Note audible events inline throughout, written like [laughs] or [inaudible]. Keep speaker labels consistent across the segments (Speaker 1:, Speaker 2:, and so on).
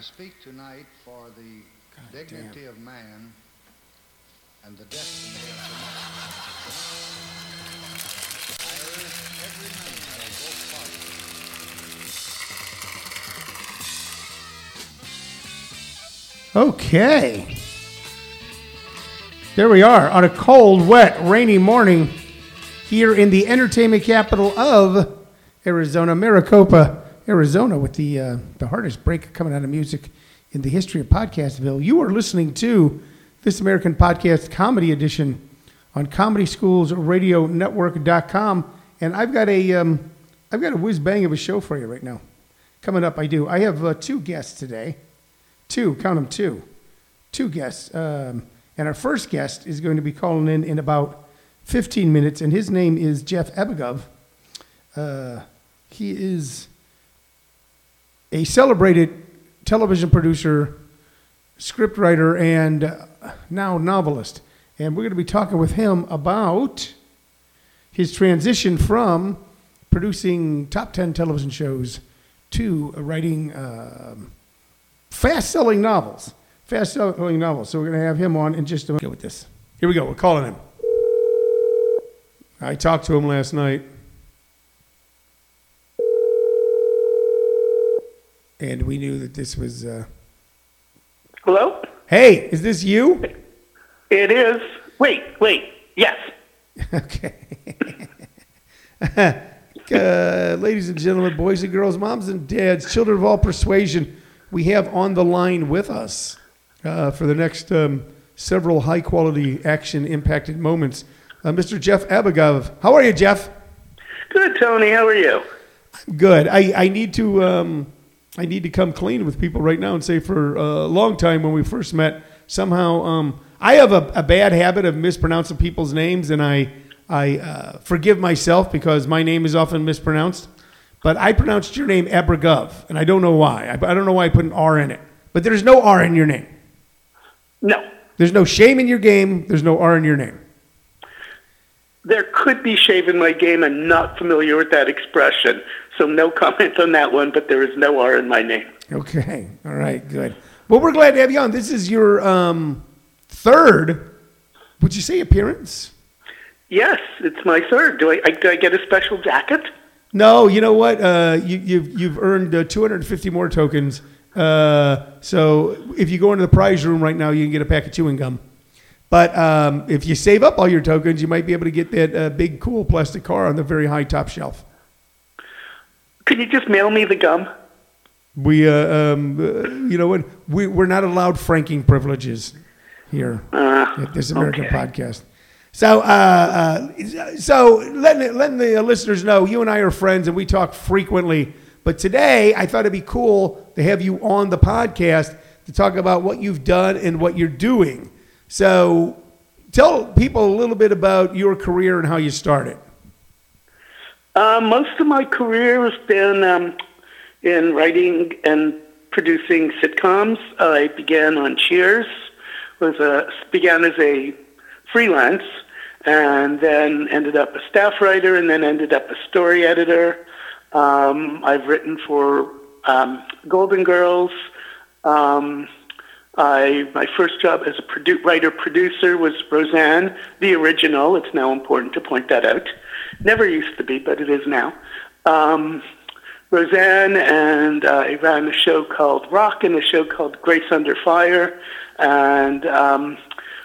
Speaker 1: I speak tonight for the dignity of man and the destiny of tomorrow. I urge every member of both parties
Speaker 2: Okay. There we are on a cold, wet, rainy morning here in the entertainment capital of Arizona, Maricopa, Arizona, with the uh, the hardest break coming out of music in the history of Podcastville. You are listening to This American Podcast Comedy Edition on ComedySchoolsRadioNetwork.com, and I've got a um, I've got a whiz bang of a show for you right now. Coming up, I do. I have uh, two guests today. Two, count them two. Two guests. Um, and our first guest is going to be calling in in about 15 minutes, and his name is Jeff Abugov. Uh, he is a celebrated television producer, scriptwriter, and uh, now novelist. And we're going to be talking with him about his transition from producing top 10 television shows to writing um, fast selling novels. Fast selling novels. So we're going to have him on in just a minute with this. Here we go. We're calling him. I talked to him last night. And we knew that this was. Uh...
Speaker 3: Hello?
Speaker 2: Hey, is this you?
Speaker 3: It is. Wait, wait. Yes. [laughs]
Speaker 2: Okay. [laughs] uh, ladies and gentlemen, boys and girls, moms and dads, children of all persuasion, we have on the line with us uh, for the next um, several high quality action impacted moments, uh, Mr. Jeff Abugov. How are you, Jeff?
Speaker 3: Good, Tony. How are you?
Speaker 2: Good. I, I need to um, I need to come clean with people right now and say for a long time when we first met, somehow um, I have a, a bad habit of mispronouncing people's names, and I I uh, forgive myself because my name is often mispronounced. But I pronounced your name Abragov, and I don't know why. I, I don't know why I put an R in it. But there's no R in your name.
Speaker 3: No.
Speaker 2: There's no shame in your game. There's no R in your name.
Speaker 3: There could be shave in my game. I'm not familiar with that expression. So no comment on that one, but there is no R in my name.
Speaker 2: Okay. All right. Good. Well, we're glad to have you on. This is your um, third, would you say, appearance?
Speaker 3: Yes, it's my third. Do I, I, do I get a special jacket?
Speaker 2: No, you know what? Uh, you, you've you've earned uh, 250 more tokens. Uh, so if you go into the prize room right now, you can get a pack of chewing gum. But um, if you save up all your tokens, you might be able to get that uh, big, cool plastic car on the very high top shelf.
Speaker 3: Could you just mail me the gum?
Speaker 2: We, uh, um, uh, you know what? We, we're not allowed franking privileges here
Speaker 3: Uh,
Speaker 2: at this American
Speaker 3: okay.
Speaker 2: podcast. So, uh, uh, so letting, letting the listeners know, you and I are friends and we talk frequently. But today, I thought it'd be cool to have you on the podcast to talk about what you've done and what you're doing. So, tell people a little bit about your career and how you started.
Speaker 3: Uh, most of my career has been um, in writing and producing sitcoms. I began on Cheers, was a, began as a freelance, and then ended up a staff writer, and then ended up a story editor. Um, I've written for um, Golden Girls. Um, I my first job as a produ- writer producer was Roseanne, the original. It's now important to point that out. Never used to be, but it is now. Um, Roseanne and I ran a show called Roc and a show called Grace Under Fire, and um,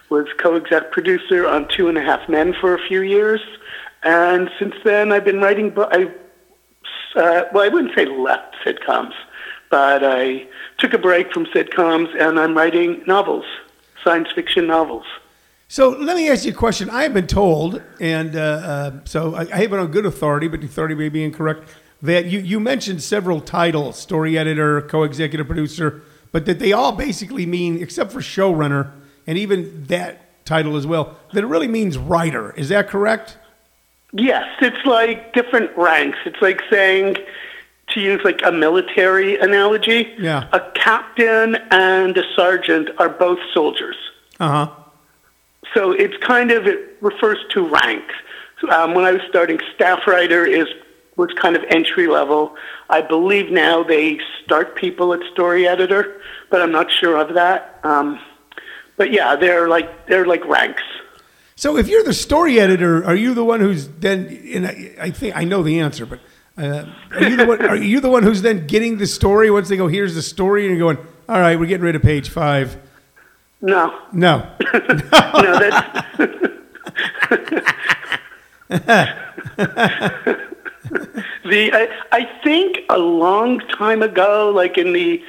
Speaker 3: was co-exec producer on Two and a Half Men for a few years. And since then, I've been writing. bo- I uh, well, I wouldn't say left sitcoms, but I took a break from sitcoms and I'm writing novels, science fiction novels.
Speaker 2: So let me ask you a question. I have been told, and uh, uh, so I, I have it on good authority, but the authority may be incorrect, that you, you mentioned several titles story editor, co executive producer, but that they all basically mean, except for showrunner, and even that title as well, that it really means writer. Is that correct?
Speaker 3: Yes, it's like different ranks. It's like saying, to use like a military analogy,
Speaker 2: Yeah.
Speaker 3: a captain and a sergeant are both soldiers.
Speaker 2: Uh huh.
Speaker 3: So it's kind of, it refers to rank. Um, when I was starting, staff writer is was kind of entry level. I believe now they start people at story editor, but I'm not sure of that. Um, but yeah, they're like they're like ranks.
Speaker 2: So if you're the story editor, are you the one who's then? And I, I think I know the answer, but uh, are you the one? Are you the one who's then getting the story once they go? Here's the story, and you're going, all right, we're getting rid of page five.
Speaker 3: No,
Speaker 2: No, [laughs] [laughs]
Speaker 3: no, that's [laughs] the. I, I think a long time ago, like in the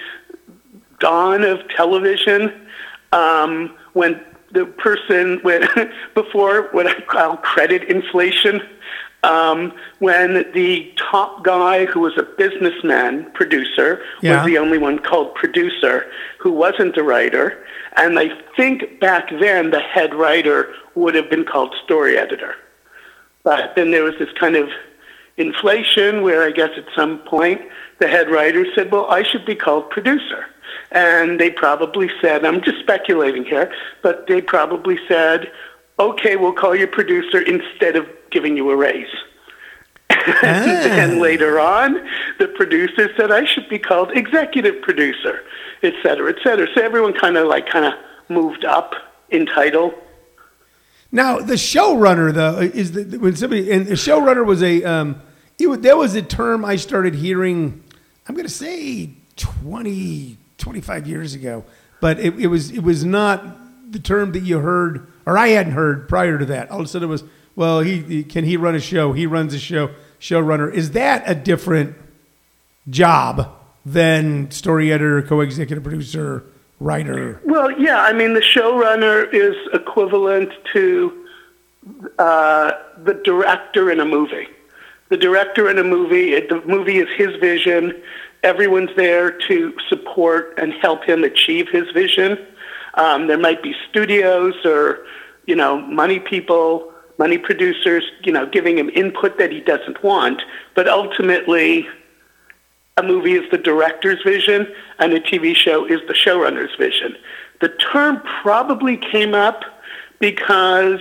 Speaker 3: dawn of television, um, when the person when before what I call credit inflation. Um, when the top guy who was a businessman producer
Speaker 2: Yeah.
Speaker 3: was the only one called producer who wasn't a writer. And I think back then the head writer would have been called story editor. But then there was this kind of inflation where I guess at some point the head writer said, well, I should be called producer. And they probably said, I'm just speculating here, but they probably said, okay, we'll call you producer instead of giving you a raise. [laughs] And then later on, the producer said I should be called executive producer, et cetera, et cetera. So everyone kind of like kind of moved up in title.
Speaker 2: Now the showrunner though is the, when somebody and the showrunner was a um, it was, that was a term I started hearing. I'm going to say 20, 25 years ago, but it, it was it was not the term that you heard or I hadn't heard prior to that. All of a sudden it was well he, he can he run a show? He runs a show. Showrunner is that a different job than story editor, co-executive producer, writer?
Speaker 3: Well, yeah, I mean, the showrunner is equivalent to uh, the director in a movie. The director in a movie, it, the movie is his vision. Everyone's there to support and help him achieve his vision. Um, there might be studios or, you know, money people, money producers, you know, giving him input that he doesn't want. But ultimately, a movie is the director's vision and a TV show is the showrunner's vision. The term probably came up because,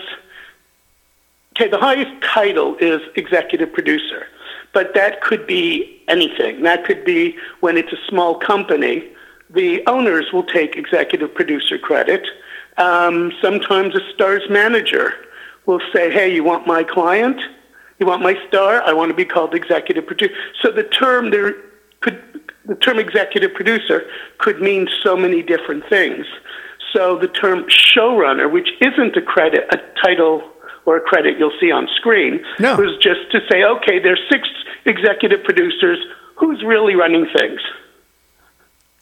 Speaker 3: okay, the highest title is executive producer, but that could be anything. That could be when it's a small company, the owners will take executive producer credit. Um, sometimes a star's manager will say, hey, you want my client? You want my star? I want to be called executive producer. So the term there could the term executive producer could mean so many different things. So the term showrunner, which isn't a credit, a title or a credit you'll see on screen,
Speaker 2: No.
Speaker 3: was just to say, okay, there's six executive producers. Who's really running things?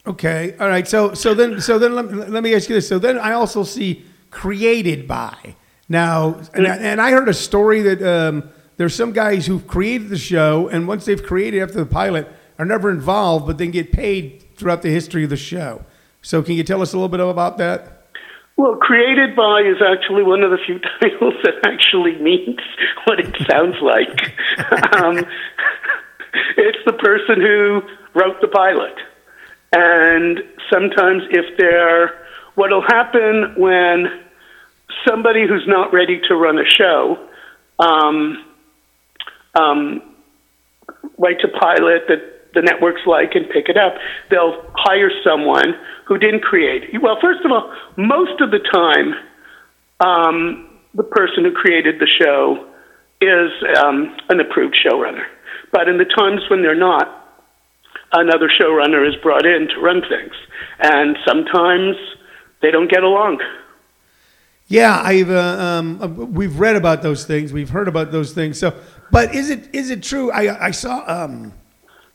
Speaker 2: Okay. All right. So so then so then let, let me ask you this. So then I also see created by. Now and, I- and I heard a story that um, there's some guys who've created the show and once they've created after the pilot are never involved but then get paid throughout the history of the show. So can you tell us a little bit about that?
Speaker 3: Well, created by is actually one of the few [laughs] titles that actually means what it sounds like. [laughs] um, it's the person who wrote the pilot. And sometimes, if they're, what'll happen when somebody who's not ready to run a show um, um, writes a pilot that the networks like and pick it up, they'll hire someone who didn't create. Well, first of all, most of the time, um, the person who created the show is um, an approved showrunner. But in the times when they're not, another showrunner is brought in to run things. And sometimes they don't get along.
Speaker 2: Yeah, I've uh, um, uh, we've read about those things. We've heard about those things. So, but is it is it true? I I saw um,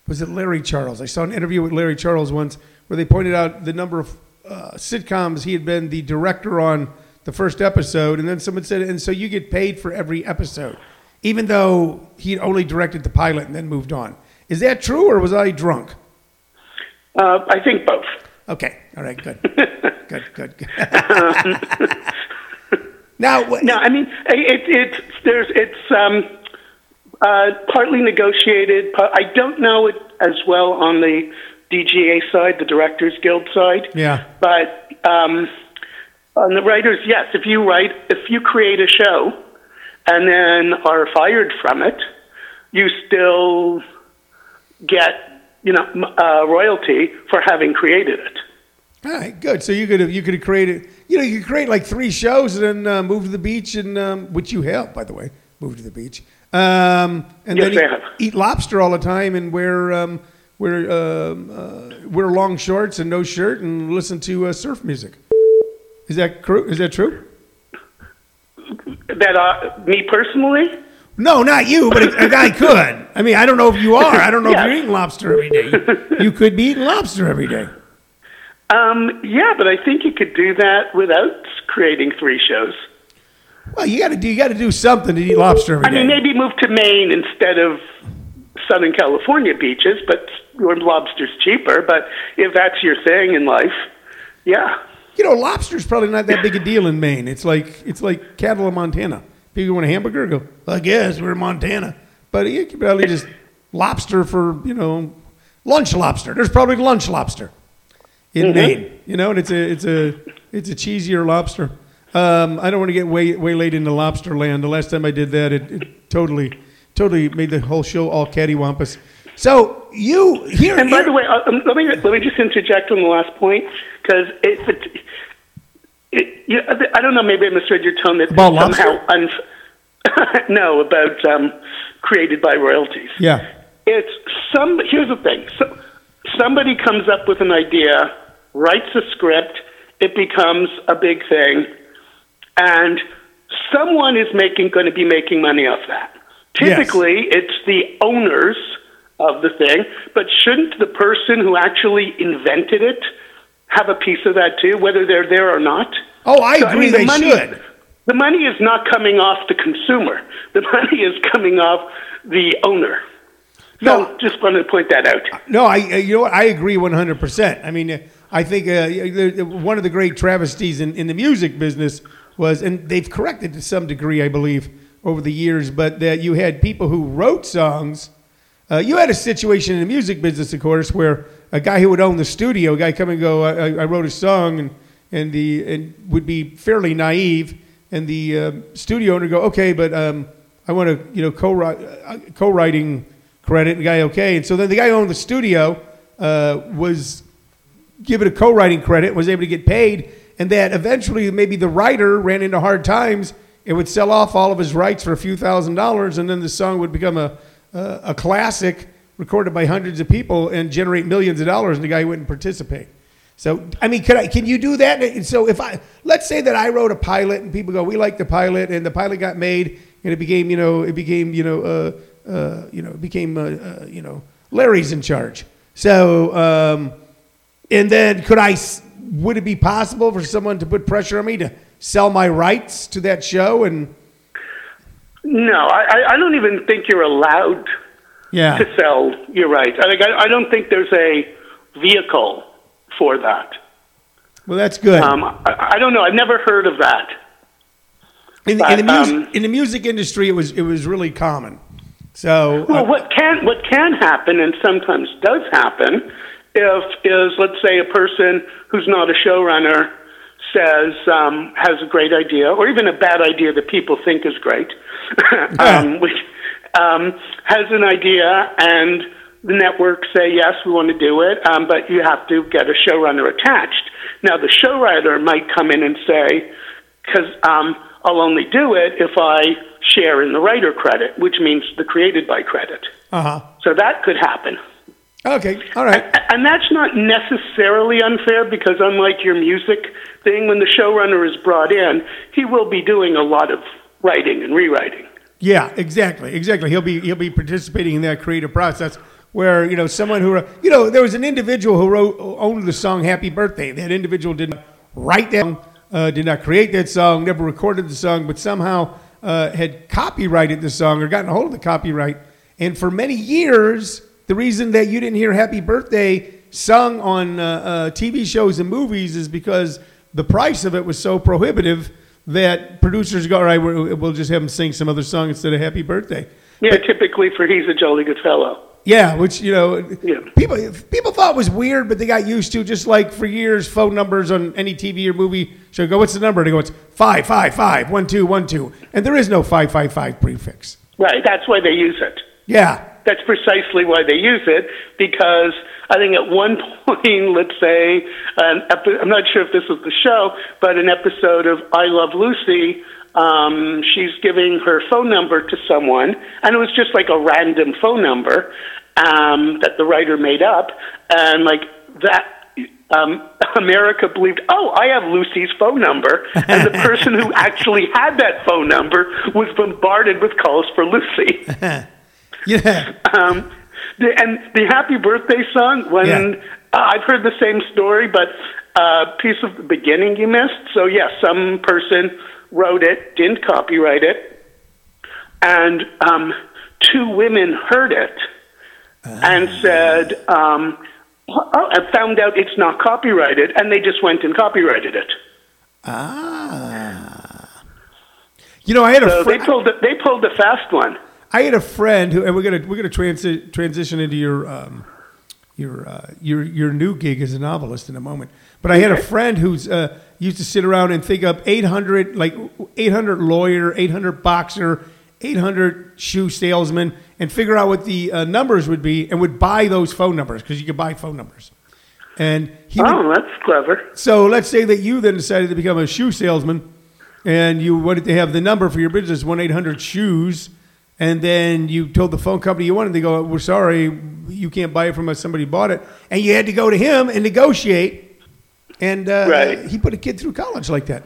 Speaker 2: was it Larry Charles? I saw an interview with Larry Charles once where they pointed out the number of uh, sitcoms he had been the director on the first episode, and then someone said, and so you get paid for every episode, even though he had only directed the pilot and then moved on. Is that true, or was I drunk?
Speaker 3: Uh, I think both.
Speaker 2: Okay, all right, good, [laughs] good, good. good. Now, what-
Speaker 3: No, I mean it, it's there's it's um, uh, partly negotiated. I don't know it as well on the DGA side, the Directors Guild side.
Speaker 2: Yeah.
Speaker 3: But um, on the writers, yes. If you write, if you create a show, and then are fired from it, you still get you know uh, royalty for having created it.
Speaker 2: All right, good. So you could have you could have created you know you could create like three shows and then uh, move to the beach and um, which you have by the way move to the beach um, and
Speaker 3: Yes,
Speaker 2: then eat, eat lobster all the time and wear um, wear um, uh, wear long shorts and no shirt and listen to uh, surf music. Is that true? Is that true?
Speaker 3: That uh, me personally,
Speaker 2: No, not you, but a, a guy [laughs] could. I mean, I don't know if you are. I don't know if you're eating lobster every day. You could be eating lobster every day.
Speaker 3: Um, yeah, but I think you could do that without creating three shows.
Speaker 2: Well, you got to do you got to do something to eat lobster every
Speaker 3: I
Speaker 2: day.
Speaker 3: mean, maybe move to Maine instead of Southern California beaches, but your lobster's cheaper. But if that's your thing in life, yeah.
Speaker 2: You know, lobster's probably not that big a deal in Maine. It's like it's like cattle in Montana. People want a hamburger, go, I guess we're in Montana. But you could probably just lobster for, you know, lunch lobster. There's probably lunch lobster in Maine. You know, and it's a it's a it's a cheesier lobster. Um, I don't want to get way way late into lobster land. The last time I did that, it, it totally totally made the whole show all cattywampus. So you here
Speaker 3: And by
Speaker 2: here-
Speaker 3: the way, uh, um, let me let me just interject on the last point because it, it you, I don't know, maybe I misread your tone that
Speaker 2: About
Speaker 3: somehow unf- [laughs] no about um, created by royalties.
Speaker 2: yeah.
Speaker 3: It's some. Here's the thing. So, somebody comes up with an idea, writes a script, it becomes a big thing, and someone is making going to be making money off that.
Speaker 2: Yes.
Speaker 3: Typically, it's the owners of the thing, but shouldn't the person who actually invented it have a piece of that too, whether they're there or not?
Speaker 2: Oh, I
Speaker 3: So,
Speaker 2: agree
Speaker 3: the
Speaker 2: they
Speaker 3: money,
Speaker 2: should.
Speaker 3: The money is not coming off the consumer. The money is coming off the owner. So
Speaker 2: No.
Speaker 3: just wanted to point that out.
Speaker 2: No, I you know I agree one hundred percent. I mean, uh, I think uh, one of the great travesties in, in the music business was, and they've corrected to some degree, I believe, over the years, but that you had people who wrote songs. Uh, you had a situation in the music business, of course, where a guy who would own the studio, a guy come and go, I, I- wrote a song, and and the and would be fairly naive, and the uh, studio owner go, okay, but um, I want to, you know, co-write, uh, co-writing credit. And the guy, okay, and so then the guy who owned the studio uh, was it a co-writing credit, was able to get paid, and that eventually maybe the writer ran into hard times. It would sell off all of his rights for a few thousand dollars, and then the song would become a a, a classic recorded by hundreds of people and generate millions of dollars, and the guy wouldn't participate. So, I mean, can I? Can you do that? And So, if I let's say that I wrote a pilot, and people go, "We like the pilot," and the pilot got made, and it became, you know, it became, you know, uh, uh, you know, it became, uh, uh, you know, Larry's in charge. So, um, and then could I? Would it be possible for someone to put pressure on me to sell my rights to that show? And
Speaker 3: No, I, I- don't even think you're allowed
Speaker 2: yeah,
Speaker 3: to sell your rights. I, think- I, I don't think there's a vehicle for that.
Speaker 2: well, that's good.
Speaker 3: Um, I, I don't know. I've never heard of that.
Speaker 2: in, in the
Speaker 3: but,
Speaker 2: music,
Speaker 3: um,
Speaker 2: in the music industry, it was it was really common. So,
Speaker 3: Well,
Speaker 2: uh,
Speaker 3: what can what can happen, and sometimes does happen, if is let's say a person who's not a showrunner says um, has a great idea, or even a bad idea that people think is great, [laughs] um, which um, has an idea, and the network say yes, we want to do it, um, but you have to get a showrunner attached. Now, the showrunner might come in and say, because um, I'll only do it if I share in the writer credit, which means the created by credit.
Speaker 2: uh huh.
Speaker 3: So that could happen.
Speaker 2: Okay, all right.
Speaker 3: And that's not necessarily unfair because, unlike your music thing, when the showrunner is brought in, he will be doing a lot of writing and rewriting.
Speaker 2: Yeah, exactly, exactly. He'll be he'll be participating in that creative process where you know someone who you know there was an individual who wrote owned the song "Happy Birthday." That individual did not write that, song, uh, did not create that song, never recorded the song, but somehow uh, had copyrighted the song or gotten a hold of the copyright. And for many years, the reason that you didn't hear "Happy Birthday" sung on uh, uh, TV shows and movies is because the price of it was so prohibitive that producers go, all right, we'll just have him sing some other song instead of Happy Birthday.
Speaker 3: Yeah, typically for He's a Jolly Good Fellow.
Speaker 2: Yeah, which you know,
Speaker 3: Yeah.
Speaker 2: people people thought was weird, but they got used to. Just like for years, phone numbers on any TV or movie show go, "What's the number?" They go, "It's five five five one two one two," and there is no five five five prefix.
Speaker 3: Right, that's why they use it.
Speaker 2: Yeah.
Speaker 3: That's precisely why they use it because I think at one [laughs] point, let's say, epi- I'm not sure if this was the show, but an episode of I Love Lucy, um, she's giving her phone number to someone, and it was just like a random phone number um, that the writer made up, and like that. Um, [laughs] America believed, oh, I have Lucy's phone number, and the person who [laughs] actually had that phone number was bombarded with calls for Lucy. [laughs]
Speaker 2: Yeah.
Speaker 3: Um, the, and the Happy Birthday song, when
Speaker 2: Yeah.
Speaker 3: uh, I've heard the same story, but uh, piece of the beginning you missed. So yes, some person wrote it, didn't copyright it, and um, two women heard it and said, um, oh, and found out it's not copyrighted, and they just went and copyrighted it.
Speaker 2: Ah. You know, I had a
Speaker 3: So they pulled the, they pulled the fast one.
Speaker 2: I had a friend who, and we're gonna we're gonna transi- transition into your um, your uh, your your new gig as a novelist in a moment. But I had a friend who's uh, used to sit around and think up 800 like 800 lawyer, 800 boxer, 800 shoe salesman, and figure out what the uh, numbers would be, and would buy those phone numbers because you could buy phone numbers. And he would,
Speaker 3: Oh, that's clever.
Speaker 2: so let's say that you then decided to become a shoe salesman and you wanted to have the number for your business, 1 800 shoes. And then you told the phone company you wanted to go, we're sorry, you can't buy it from us. Somebody bought it. And you had to go to him and negotiate. And uh,
Speaker 3: Right.
Speaker 2: he put a kid through college like that.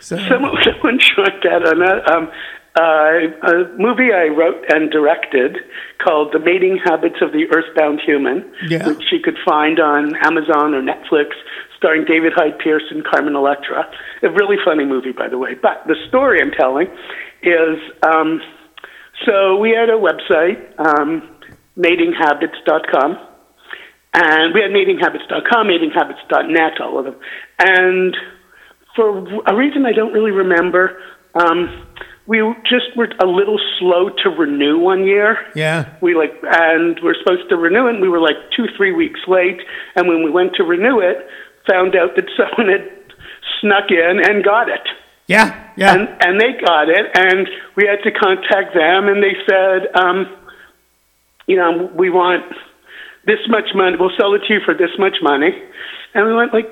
Speaker 2: So,
Speaker 3: Someone, someone tried that on a, um, uh, a movie I wrote and directed called The Mating Habits of the Earthbound Human,
Speaker 2: Yeah.
Speaker 3: which you could find on Amazon or Netflix, starring David Hyde Pierce and Carmen Electra. A really funny movie, by the way. But the story I'm telling is um, so we had a website, um, matinghabits.com. And we had matinghabits.com, matinghabits.net, all of them. And for a reason I don't really remember, um, we just were a little slow to renew one year.
Speaker 2: yeah.
Speaker 3: We like, and we're supposed to renew it, and we were like two, three weeks late. And when we went to renew it, found out that [laughs] someone had snuck in and got it.
Speaker 2: Yeah. Yeah.
Speaker 3: And and they got it, and we had to contact them, and they said, um, you know, we want this much money. We'll sell it to you for this much money. And we went like,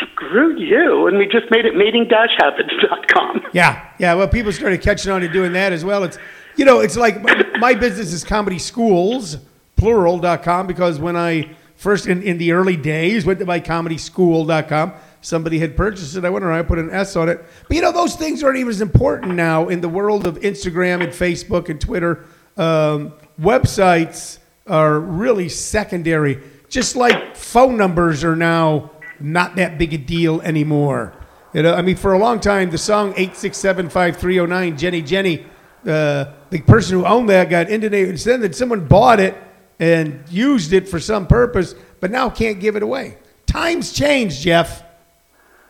Speaker 3: screw you, and we just made it mating-habits.com. [laughs]
Speaker 2: Yeah, yeah. Well, people started catching on to doing that as well. It's, you know, it's like my, my business is comedy schools, plural.com, because when I first in, in the early days went to my comedy school.com, somebody had purchased it. I went around, I put an S on it. But, you know, those things aren't even as important now in the world of Instagram and Facebook and Twitter. Um, websites are really secondary, just like phone numbers are now not that big a deal anymore. You know, I mean, for a long time, the song 8675309, Jenny Jenny, uh, the person who owned that got inundated. Then that someone bought it and used it for some purpose, but now can't give it away. Times change, Jeff.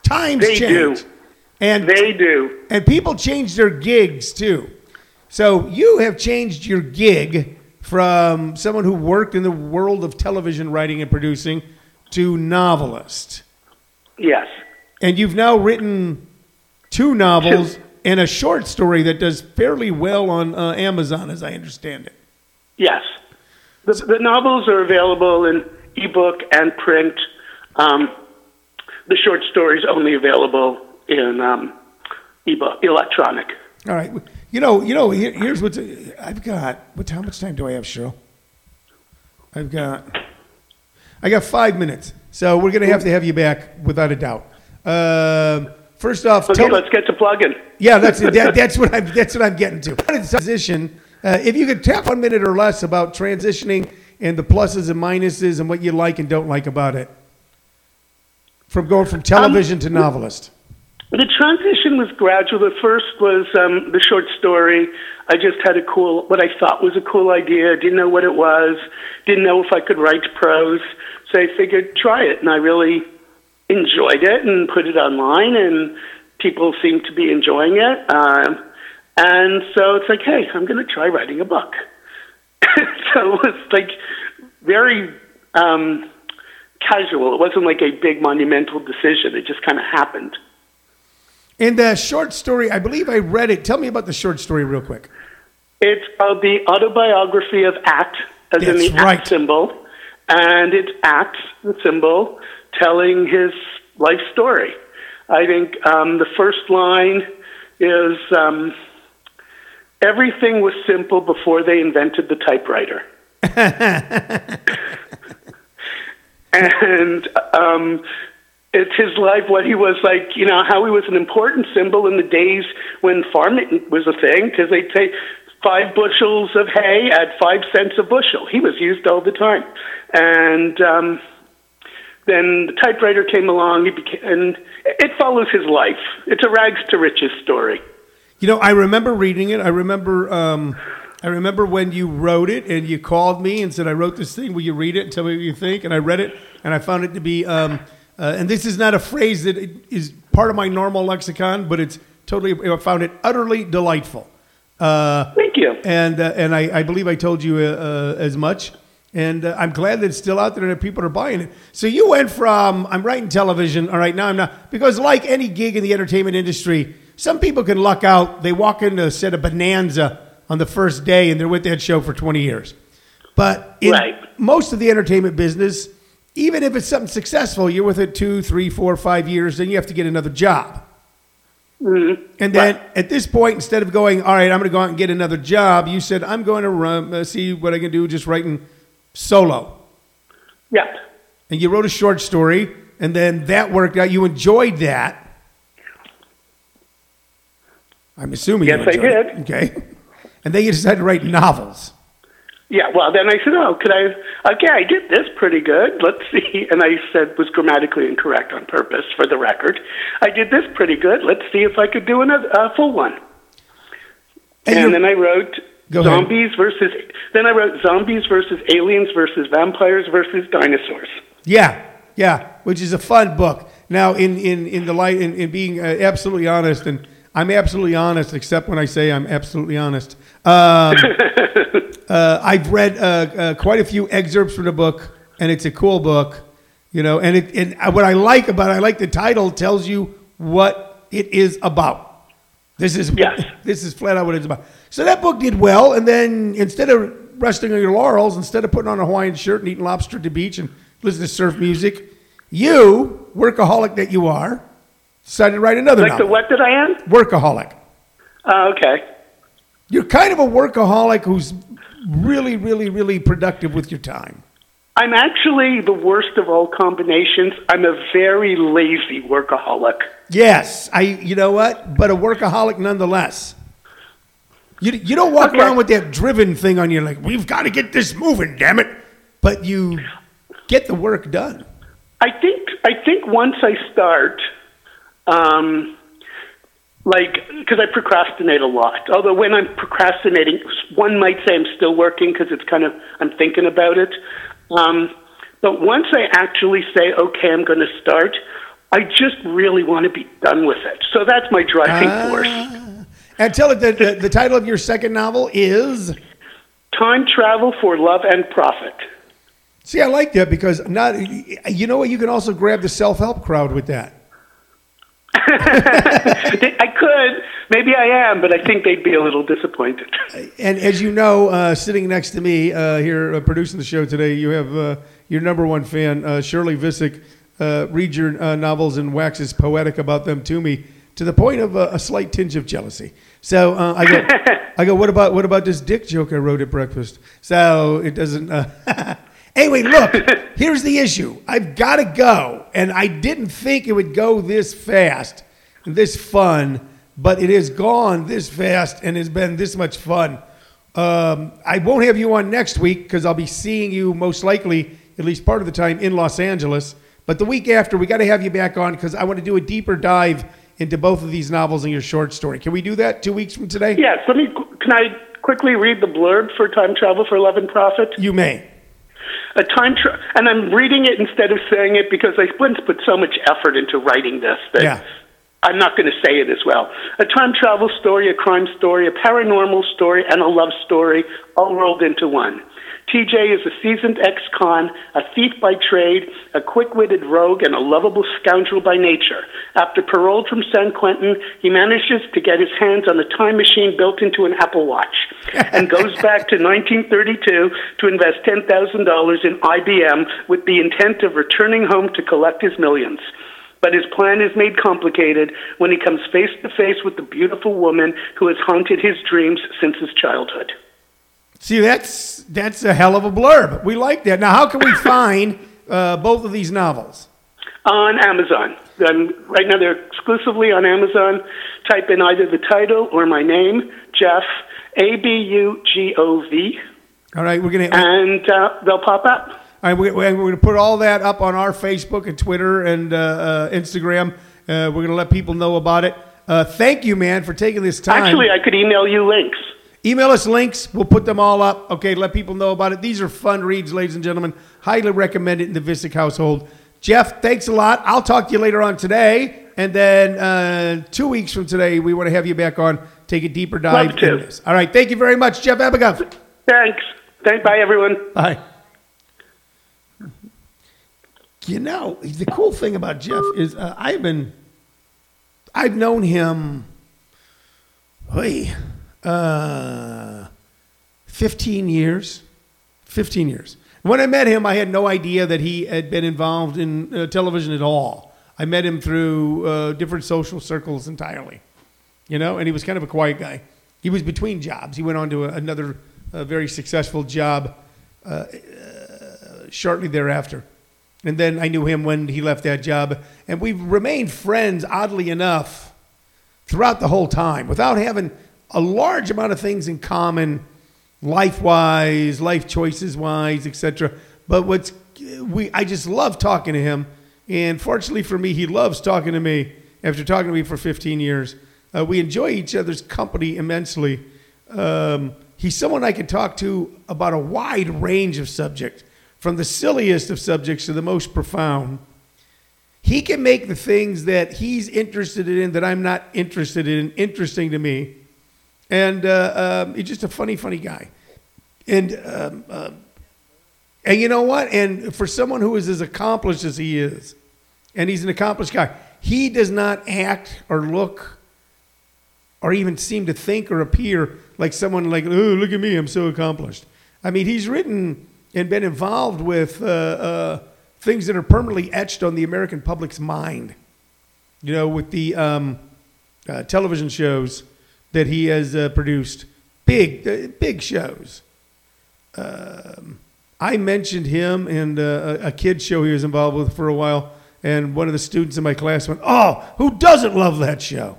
Speaker 2: Times
Speaker 3: They
Speaker 2: change.
Speaker 3: do.
Speaker 2: And
Speaker 3: They do.
Speaker 2: and people change their gigs too. So you have changed your gig from someone who worked in the world of television writing and producing to novelist.
Speaker 3: Yes.
Speaker 2: And you've now written two novels
Speaker 3: Two.
Speaker 2: and a short story that does fairly well on uh, Amazon, as I understand it.
Speaker 3: Yes. The, the novels are available in ebook and print. Um, the short stories only available in um, ebook, electronic.
Speaker 2: All right. You know, you know. Here, here's what I've got. What? How much time do I have, Cheryl? I've got. I got five minutes, so we're gonna have to have you back without a doubt. Um, first off,
Speaker 3: Okay, let's get to plugging.
Speaker 2: yeah, that's that, that's what I'm that's what I'm getting to. Transition. Uh, if you could tap one minute or less about transitioning and the pluses and minuses and what you like and don't like about it, from going from television to novelist.
Speaker 3: The transition was gradual. At first was um, the short story. I just had a cool, what I thought was a cool idea. Didn't know what it was. Didn't know if I could write prose. So I figured try it, and I really enjoyed it and put it online, and people seemed to be enjoying it. Um, and so it's like, hey, I'm going to try writing a book. [laughs] so it was like very um, casual. It wasn't like a big monumental decision. It just kind of happened.
Speaker 2: And the short story, I believe I read it. Tell me about the short story real quick.
Speaker 3: It's called the Autobiography of Act, as in the
Speaker 2: right.
Speaker 3: act symbol, and it's Act, the symbol, telling his life story. I think um, the first line is um, everything was simple before they invented the typewriter. [laughs] and um, it's his life, what he was like, you know, how he was an important symbol in the days when farming was a thing, because they'd say five bushels of hay at five cents a bushel. He was used all the time. And um, then the typewriter came along, he became, and it follows his life. It's a rags to riches story.
Speaker 2: You know, I remember reading it. I remember, um, I remember when you wrote it and you called me and said, "I wrote this thing. Will you read it and tell me what you think?" And I read it and I found it to be, um, uh, and this is not a phrase that is part of my normal lexicon, but it's totally. I found it utterly delightful. Uh,
Speaker 3: Thank you.
Speaker 2: and uh, and I, I believe I told you uh, uh, as much. And uh, I'm glad that it's still out there and that people are buying it. So you went from I'm writing television, all right, now I'm not because like any gig in the entertainment industry, some people can luck out. They walk into a set of Bonanza on the first day and they're with that show for 20 years. But in
Speaker 3: Right.
Speaker 2: most of the entertainment business, even if it's something successful, you're with it two, three, four, five years, then you have to get another job. And then at this point, instead of going, all right, I'm going to go out and get another job, you said, I'm going to run, uh, see what I can do just writing solo.
Speaker 3: Yeah.
Speaker 2: And you wrote a short story, and then that worked out. You enjoyed that. I'm assuming you
Speaker 3: Yes, I
Speaker 2: it.
Speaker 3: did.
Speaker 2: Okay. And then you decided to write novels.
Speaker 3: Yeah, well, then I said, "Oh, could I? Okay, I did this pretty good. Let's [laughs] see." And I said was grammatically incorrect on purpose for the record. I did this pretty good. Let's see if I could do another uh, full one.
Speaker 2: And
Speaker 3: And, then I wrote
Speaker 2: ahead.
Speaker 3: zombies versus. Then I wrote zombies versus aliens versus vampires versus dinosaurs.
Speaker 2: Yeah, yeah, which is a fun book. Now, in in in the light, in, in being uh, absolutely honest, and I'm absolutely honest, except when I say I'm absolutely honest. Um, [laughs] uh, I've read uh, uh, quite a few excerpts from the book, and it's a cool book, you know. And it and what I like about it, I like the title tells you what it is about. This is
Speaker 3: Yes. [laughs]
Speaker 2: this is flat out what it's about. So that book did well, and then instead of resting on your laurels, instead of putting on a Hawaiian shirt and eating lobster at the beach and listening to surf music, you workaholic that you are, decided to write another
Speaker 3: Like the what that I am?
Speaker 2: Workaholic.
Speaker 3: Uh, okay.
Speaker 2: You're kind of a workaholic who's really, really, really productive with your time.
Speaker 3: I'm actually the worst of all combinations. I'm a very lazy workaholic.
Speaker 2: Yes, I. You know what? But a workaholic nonetheless. You you don't walk
Speaker 3: Okay.
Speaker 2: around with that driven thing on you like we've got to get this moving, damn it. But you get the work done.
Speaker 3: I think I think once I start, um, like because I procrastinate a lot. Although when I'm procrastinating, one might say I'm still working because it's kind of I'm thinking about it. Um, but once I actually say, okay, I'm going to start, I just really want to be done with it. So that's my driving
Speaker 2: Ah.
Speaker 3: force.
Speaker 2: And tell it that the, the title of your second novel is.
Speaker 3: Time travel for love and profit.
Speaker 2: See, I like that because not. You know what? You can also grab the self help crowd with that. [laughs]
Speaker 3: I could, maybe I am, but I think they'd be a little disappointed.
Speaker 2: And as you know, uh, sitting next to me uh, here uh, producing the show today, you have uh, your number one fan, uh, Shirley Visick, uh, reads your uh, novels and waxes poetic about them to me to the point of uh, a slight tinge of jealousy. So uh, I go, [laughs] I go, what about what about this dick joke I wrote at breakfast? So it doesn't. [laughs] Anyway, look, [laughs] here's the issue. I've got to go, and I didn't think it would go this fast, this fun, but it has gone this fast and has been this much fun. Um, I won't have you on next week because I'll be seeing you most likely, at least part of the time, in Los Angeles. But the week after, we got to have you back on because I want to do a deeper dive into both of these novels and your short story. Can we do that two weeks from today?
Speaker 3: Yes, let me. Can I quickly read the blurb for Time Travel for Love and Profit?
Speaker 2: You may.
Speaker 3: A time tra- and I'm reading it instead of saying it because I put so much effort into writing this that
Speaker 2: Yeah.
Speaker 3: I'm not going to say it as well. A time travel story, a crime story, a paranormal story, and a love story all rolled into one. TJ is a seasoned ex con, a thief by trade, a quick witted rogue, and a lovable scoundrel by nature. After parole from San Quentin, he manages to get his hands on a time machine built into an Apple Watch [laughs] and goes back to 1932 to invest $10,000 in IBM with the intent of returning home to collect his millions. But his plan is made complicated when he comes face to face with the beautiful woman who has haunted his dreams since his childhood.
Speaker 2: See, that's that's a hell of a blurb. We like that. Now, how can we [coughs] find uh, both of these novels?
Speaker 3: On Amazon. Um, right now, they're exclusively on Amazon. Type in either the title or my name, Jeff, A B U G O V,
Speaker 2: All right, we're gonna.
Speaker 3: and uh, they'll pop up.
Speaker 2: All right, we, we're going to put all that up on our Facebook and Twitter and uh, uh, Instagram. Uh, we're going to let people know about it. Uh, thank you, man, for taking this time.
Speaker 3: Actually, I could email you links.
Speaker 2: Email us links. We'll put them all up. Okay, let people know about it. These are fun reads, ladies and gentlemen. Highly recommend it in the Visick household. Jeff, thanks a lot. I'll talk to you later on today. And then uh, two weeks from today, we want to have you back on, take a deeper dive
Speaker 3: Love to.
Speaker 2: into this. All right, thank you very much, Jeff Abugov.
Speaker 3: Thanks. Thank, bye, everyone.
Speaker 2: Bye. You know, the cool thing about Jeff is uh, I've been, I've known him, hey, uh, 15 years. 15 years. When I met him, I had no idea that he had been involved in uh, television at all. I met him through uh, different social circles entirely, you know, and he was kind of a quiet guy. He was between jobs. He went on to a, another uh, very successful job shortly thereafter. And then I knew him when he left that job. And we've remained friends, oddly enough, throughout the whole time without having a large amount of things in common, life wise, life choices wise, etc. But what's we I just love talking to him. And fortunately for me, he loves talking to me after talking to me for 15 years. Uh, we enjoy each other's company immensely. Um, he's someone I can talk to about a wide range of subjects, from the silliest of subjects to the most profound. He can make the things that he's interested in that I'm not interested in interesting to me. And uh, um, he's just a funny, funny guy. And, um, uh, and you know what? And for someone who is as accomplished as he is, and he's an accomplished guy, he does not act or look or even seem to think or appear like someone like, oh, look at me, I'm so accomplished. I mean, he's written and been involved with uh, uh, things that are permanently etched on the American public's mind. You know, with the um, uh, television shows that he has uh, produced, big, uh, big shows. Um, I mentioned him and uh, a kids show he was involved with for a while, and one of the students in my class went, "Oh, who doesn't love that show?"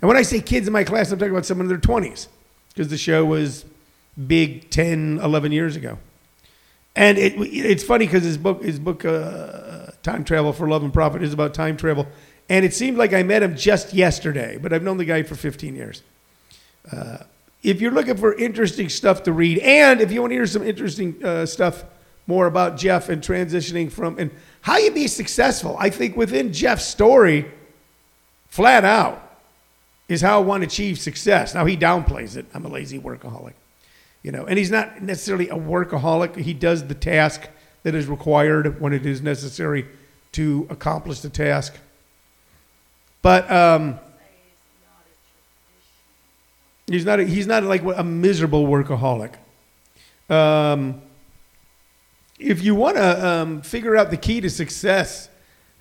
Speaker 2: And when I say kids in my class, I'm talking about someone in their 20s, because the show was big 10, 11 years ago. And it, it's funny because his book, his book, uh, Time Travel for Love and Profit, is about time travel. And it seemed like I met him just yesterday, but I've known the guy for 15 years. Uh, if you're looking for interesting stuff to read, and if you want to hear some interesting uh, stuff more about Jeff and transitioning from and how you be successful, I think within Jeff's story, flat out, is how one achieves success. Now he downplays it. I'm a lazy workaholic, you know, and he's not necessarily a workaholic. He does the task that is required when it is necessary to accomplish the task. But um, he's not. A, he's not like a miserable workaholic. Um, if you want to um, figure out the key to success,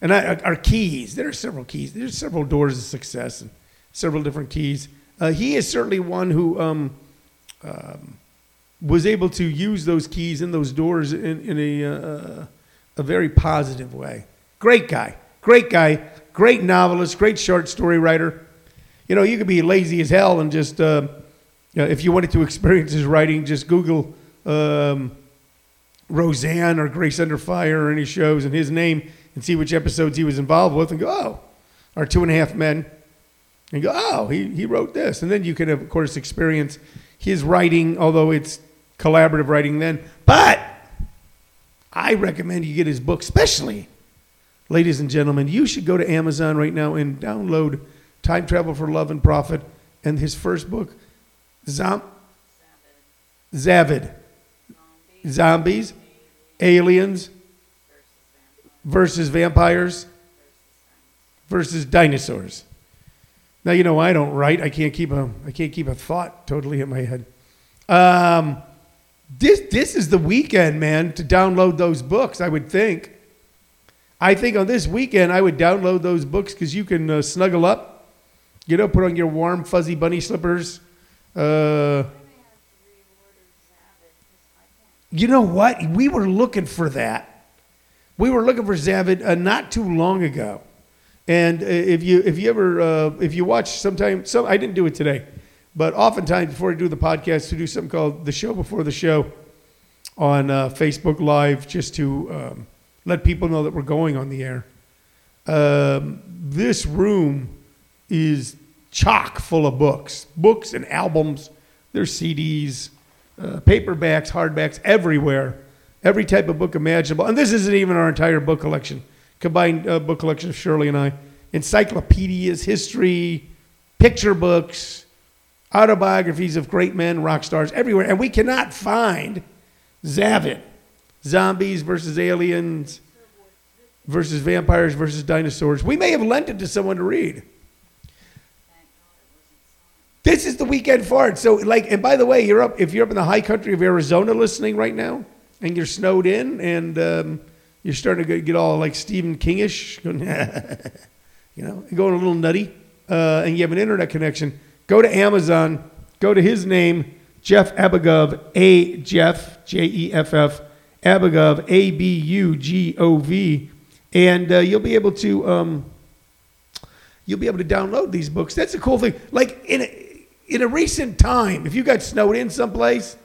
Speaker 2: and I, our keys, there are several keys. There's several doors of success and several different keys. Uh, he is certainly one who um, um, was able to use those keys and those doors in, in a, uh, a very positive way. Great guy, great guy, great novelist, great short story writer. You know, you could be lazy as hell and just, uh, you know, if you wanted to experience his writing, just Google um, Roseanne or Grace Under Fire or any shows and his name and see which episodes he was involved with and go, oh, or Two and a Half Men. And go, oh, he, he wrote this. And then you can, of course, experience his writing, although it's collaborative writing then. But I recommend you get his book, especially, ladies and gentlemen, you should go to Amazon right now and download Time Travel for Love and Profit and his first book, Zom- Zavid. zombies, aliens versus vampires versus dinosaurs. Now you know I don't write. I can't keep a I can't keep a thought totally in my head. Um, this this is the weekend, man, to download those books. I would think. I think on this weekend I would download those books because you can uh, snuggle up, you know, put on your warm fuzzy bunny slippers. Uh, you know what? We were looking for that. We were looking for Zavid uh, not too long ago. And uh, if you if you ever uh, if you watch sometime some I didn't do it today, but oftentimes before I do the podcast, we do something called the show before the show on uh, Facebook Live, just to um, let people know that we're going on the air. Um, this room is chock full of books, books and albums. There's CDs, uh, paperbacks, hardbacks, everywhere. Every type of book imaginable. And this isn't even our entire book collection, combined uh, book collection of Shirley and I. Encyclopedias, history, picture books, autobiographies of great men, rock stars, everywhere. And we cannot find Zavin, zombies versus aliens versus vampires versus dinosaurs. We may have lent it to someone to read. This is the weekend for it. So, like, and by the way, you're up if you're up in the high country of Arizona listening right now, and you're snowed in, and um, you're starting to get all like Stephen Kingish, [laughs] you know, going a little nutty, uh, and you have an internet connection. Go to Amazon. Go to his name, Jeff Abugov, A Jeff J E F F Abugov, A B U G O V, and uh, you'll be able to. Um, you'll be able to download these books. That's a cool thing. Like in a, in a recent time, if you got snowed in someplace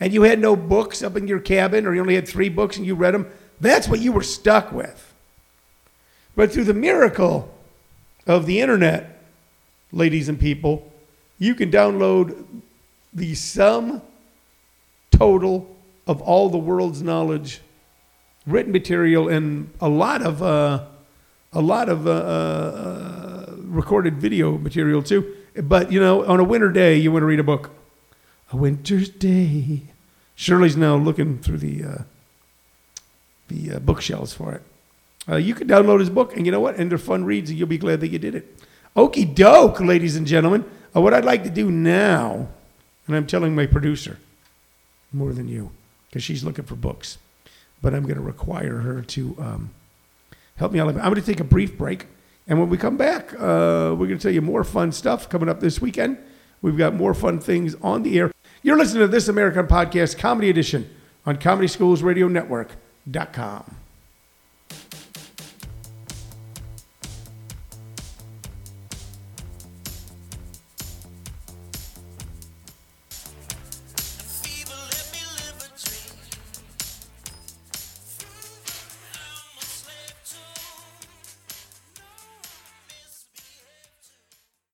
Speaker 2: and you had no books up in your cabin or you only had three books and you read them, that's what you were stuck with. But through the miracle of the internet, ladies and people, you can download the sum total of all the world's knowledge, written material, and a lot of uh, a lot of uh, uh, recorded video material too. But you know, on a winter day, you want to read a book. A winter's day. Shirley's now looking through the uh, the uh, bookshelves for it. Uh, you can download his book, and you know what? And they're fun reads, and you'll be glad that you did it. Okey doke, ladies and gentlemen. Uh, what I'd like to do now, and I'm telling my producer more than you, because she's looking for books, but I'm going to require her to um, help me out. I'm going to take a brief break. And when we come back, uh, we're going to tell you more fun stuff coming up this weekend. We've got more fun things on the air. You're listening to This American Podcast Comedy Edition on ComedySchoolsRadioNetwork.com.